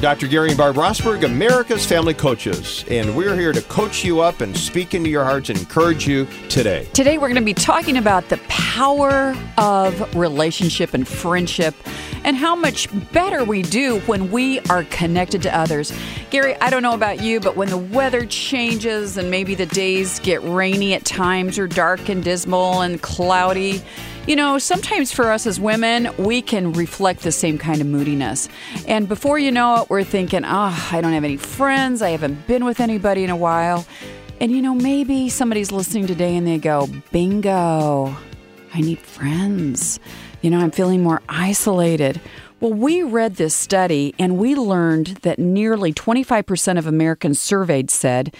We're Dr. Gary and Barb Rosberg, America's Family Coaches, and we're here to coach you up and speak into your hearts and encourage you today. Today, we're going to be talking about the power of relationship and friendship and how much better we do when we are connected to others. Gary, I don't know about you, but when the weather changes and maybe the days get rainy at times or dark and dismal and cloudy, you know, sometimes for us as women, we can reflect the same kind of moodiness. And before you know it, we're thinking, oh, I don't have any friends. I haven't been with anybody in a while. And you know, maybe somebody's listening today and they go, bingo, I need friends. You know, I'm feeling more isolated. Well, we read this study and we learned that nearly 25% of Americans surveyed said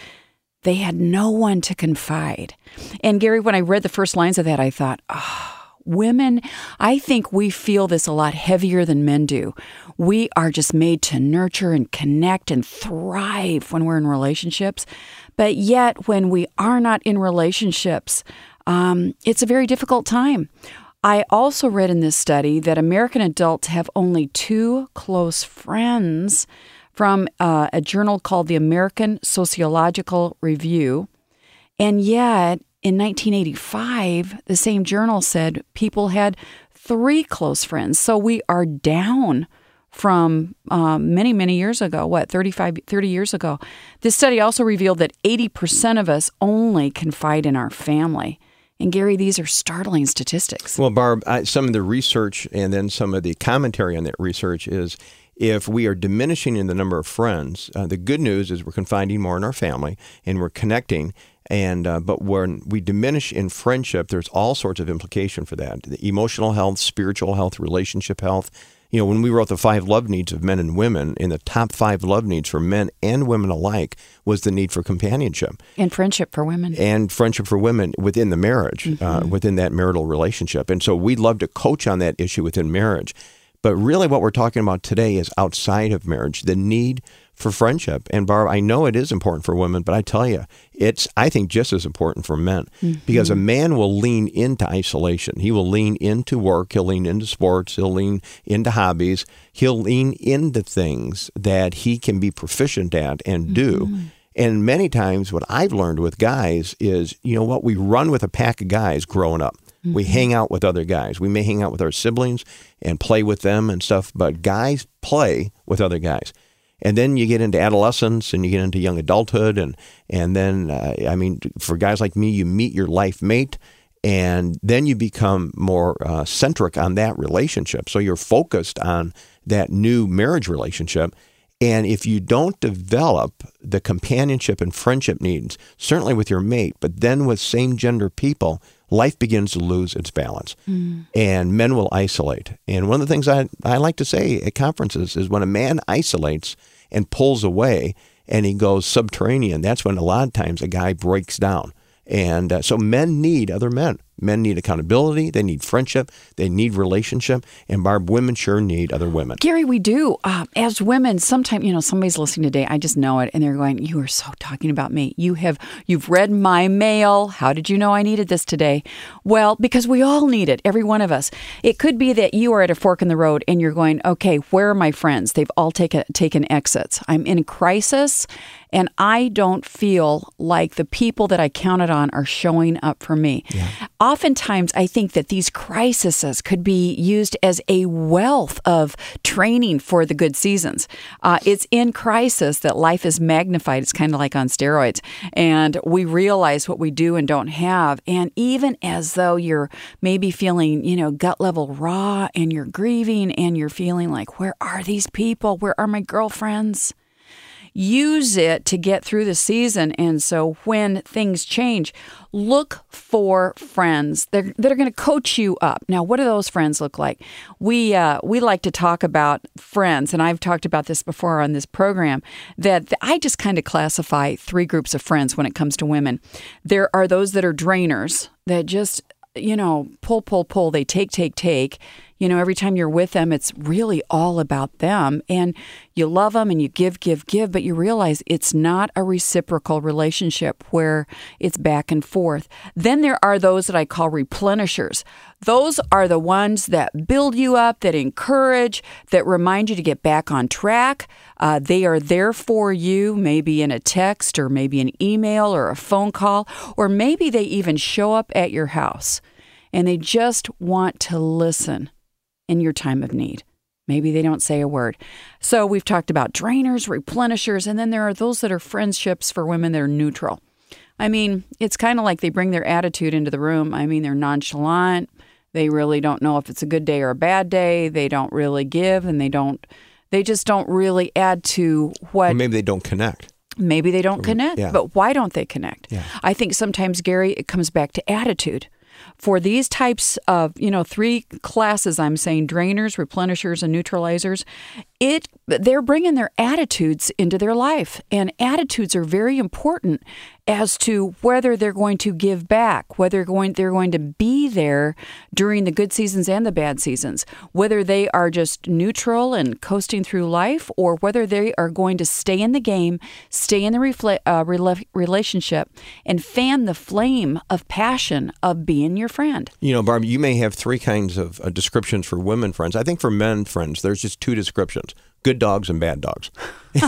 they had no one to confide. And Gary, when I read the first lines of that, I thought, oh, women, I think we feel this a lot heavier than men do. We are just made to nurture and connect and thrive when we're in relationships. But yet, when we are not in relationships, um, it's a very difficult time. I also read in this study that American adults have only two close friends from uh, a journal called the American Sociological Review. And yet, in 1985, the same journal said people had three close friends. So we are down from um, many, many years ago. What, 35, 30 years ago? This study also revealed that 80% of us only confide in our family. And Gary, these are startling statistics. Well, Barb, I, some of the research and then some of the commentary on that research is if we are diminishing in the number of friends, uh, the good news is we're confiding more in our family and we're connecting. And uh, but when we diminish in friendship, there's all sorts of implication for that: the emotional health, spiritual health, relationship health. You know, when we wrote the five love needs of men and women, in the top five love needs for men and women alike was the need for companionship and friendship for women, and friendship for women within the marriage, uh, mm-hmm. uh, within that marital relationship. And so we'd love to coach on that issue within marriage. But really, what we're talking about today is outside of marriage the need for friendship. And Barb, I know it is important for women, but I tell you, it's I think just as important for men mm-hmm. because a man will lean into isolation. He will lean into work. He'll lean into sports. He'll lean into hobbies. He'll lean into things that he can be proficient at and do. Mm-hmm. And many times, what I've learned with guys is, you know what, we run with a pack of guys growing up. Mm-hmm. We hang out with other guys. We may hang out with our siblings and play with them and stuff, but guys play with other guys. And then you get into adolescence and you get into young adulthood. And, and then, uh, I mean, for guys like me, you meet your life mate and then you become more uh, centric on that relationship. So you're focused on that new marriage relationship. And if you don't develop the companionship and friendship needs, certainly with your mate, but then with same gender people, life begins to lose its balance mm. and men will isolate. And one of the things I, I like to say at conferences is when a man isolates and pulls away and he goes subterranean, that's when a lot of times a guy breaks down. And uh, so men need other men. Men need accountability. They need friendship. They need relationship. And Barb, women sure need other women. Gary, we do. Uh, as women, sometimes you know somebody's listening today. I just know it, and they're going, "You are so talking about me. You have you've read my mail. How did you know I needed this today?" Well, because we all need it. Every one of us. It could be that you are at a fork in the road, and you're going, "Okay, where are my friends? They've all taken taken exits. I'm in crisis." and I don't feel like the people that I counted on are showing up for me. Yeah. Oftentimes, I think that these crises could be used as a wealth of training for the good seasons. Uh, it's in crisis that life is magnified. It's kind of like on steroids, and we realize what we do and don't have. And even as though you're maybe feeling, you know, gut level raw and you're grieving and you're feeling like, where are these people? Where are my girlfriends? Use it to get through the season. And so when things change, look for friends that, are going to coach you up. Now, what do those friends look like? We uh, we like to talk about friends, and I've talked about this before on this program. That I just kind of classify three groups of friends when it comes to women. There are those that are drainers that just you know pull pull pull. They take take take You know, every time you're with them, it's really all about them. And you love them and you give, give, give, but you realize it's not a reciprocal relationship where it's back and forth. Then there are those that I call replenishers. Those are the ones that build you up, that encourage, that remind you to get back on track. Uh, they are there for you, maybe in a text or maybe an email or a phone call, or maybe they even show up at your house and they just want to listen in your time of need. Maybe they don't say a word. So we've talked about drainers, replenishers, and then there are those that are friendships for women that are neutral. I mean, it's kind of like they bring their attitude into the room. I mean, they're nonchalant. They really don't know if it's a good day or a bad day. They don't really give and they don't, they just don't really add to what. Or maybe they don't connect. Maybe they don't connect, yeah. but why don't they connect? Yeah. I think sometimes, Gary, it comes back to attitude. For these types of, you know, three classes, I'm saying drainers, replenishers, and neutralizers, it they're bringing their attitudes into their life, and attitudes are very important as to whether they're going to give back, whether going they're going to be there during the good seasons and the bad seasons, whether they are just neutral and coasting through life, or whether they are going to stay in the game, stay in the refle- uh, rela- relationship, and fan the flame of passion of being your friend. You know, Barb, you may have three kinds of uh, descriptions for women friends. I think for men friends, there's just two descriptions good dogs and bad dogs.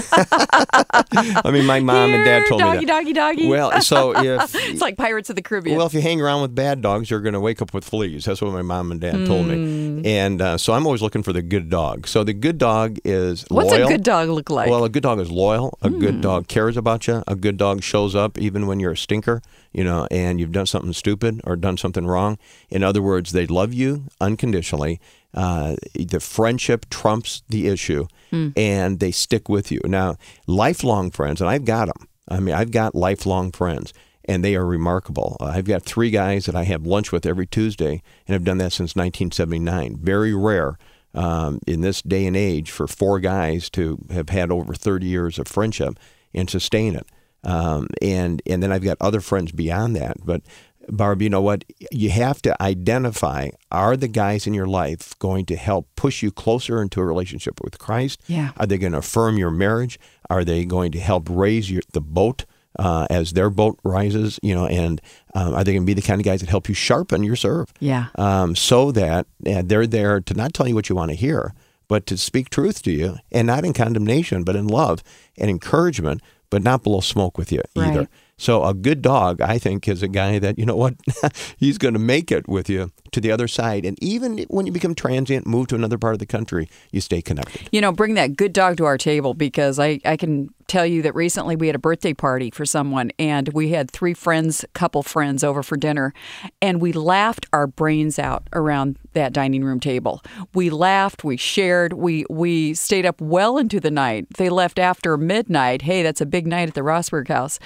I mean, my mom Here, and dad told doggy, me that. doggy, doggy. Well, so if it's like Pirates of the Caribbean. well, if you hang around with bad dogs, you're going to wake up with fleas. That's what my mom and dad told Hmm. me. And uh, so I'm always looking for the good dog. So the good dog is What's loyal. a good dog look like? Well, a good dog is loyal. A good Hmm. dog cares about you. A good dog shows up even when you're a stinker, you know, and you've done something stupid or done something wrong. In other words, they love you unconditionally. Uh, the friendship trumps the issue, Hmm. and they stick with you. Now, lifelong friends, and I've got them. I mean, I've got lifelong friends, and they are remarkable. Uh, I've got three guys that I have lunch with every Tuesday, and I've done that since 1979. Very rare um, in this day and age for four guys to have had over 30 years of friendship and sustain it. Um, and and then I've got other friends beyond that. But Barb, you know what? You have to identify: are the guys in your life going to help push you closer into a relationship with Christ? Yeah. Are they going to affirm your marriage? Are they going to help raise your, the boat? Uh, as their boat rises, you know, and um, are they going to be the kind of guys that help you sharpen your serve? yeah. um, so that uh, they're there to not tell you what you want to hear, but to speak truth to you, and not in condemnation, but in love and encouragement, but not blow smoke with you either. So a good dog, I think, is a guy that you know what he's going to make it with you to the other side, and even when you become transient, move to another part of the country, you stay connected. You know, bring that good dog to our table because I, I can tell you that recently we had a birthday party for someone and we had three friends, couple friends over for dinner, and we laughed our brains out around that dining room table. We laughed, we shared, we we stayed up well into the night. They left after midnight. Hey, that's a big night at the Rosberg house.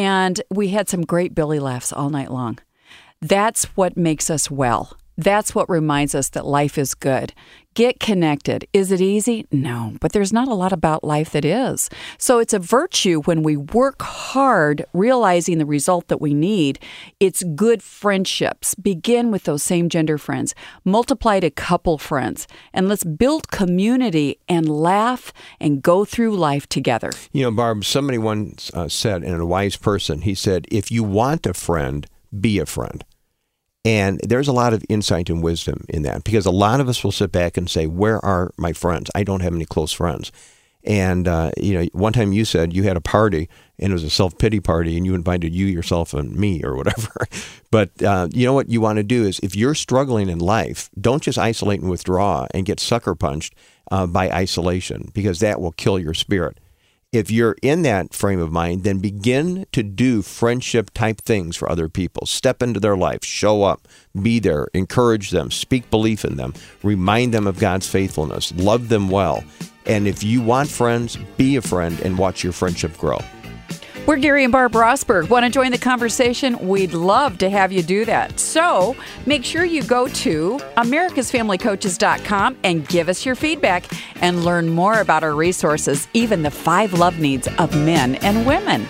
And we had some great Billy laughs all night long. That's what makes us well. That's what reminds us that life is good. Get connected. Is it easy? No, but there's not a lot about life that is. So it's a virtue when we work hard, realizing the result that we need. It's good friendships. Begin with those same gender friends, multiply to couple friends, and let's build community and laugh and go through life together. You know, Barb, somebody once uh, said, and a wise person, he said, if you want a friend, be a friend. And there's a lot of insight and wisdom in that because a lot of us will sit back and say, Where are my friends? I don't have any close friends. And, uh, you know, one time you said you had a party and it was a self pity party and you invited you, yourself, and me or whatever. but uh, you know what you want to do is if you're struggling in life, don't just isolate and withdraw and get sucker punched uh, by isolation because that will kill your spirit if you're in that frame of mind, then begin to do friendship type things for other people. Step into their life, show up, be there, encourage them, speak belief in them, remind them of God's faithfulness, love them well. And if you want friends, be a friend and watch your friendship grow. We're Gary and Barb Rosberg. Want to join the conversation? We'd love to have you do that. So make sure you go to americasfamilycoaches.com and give us your feedback and learn more about our resources, even the five love needs of men and women.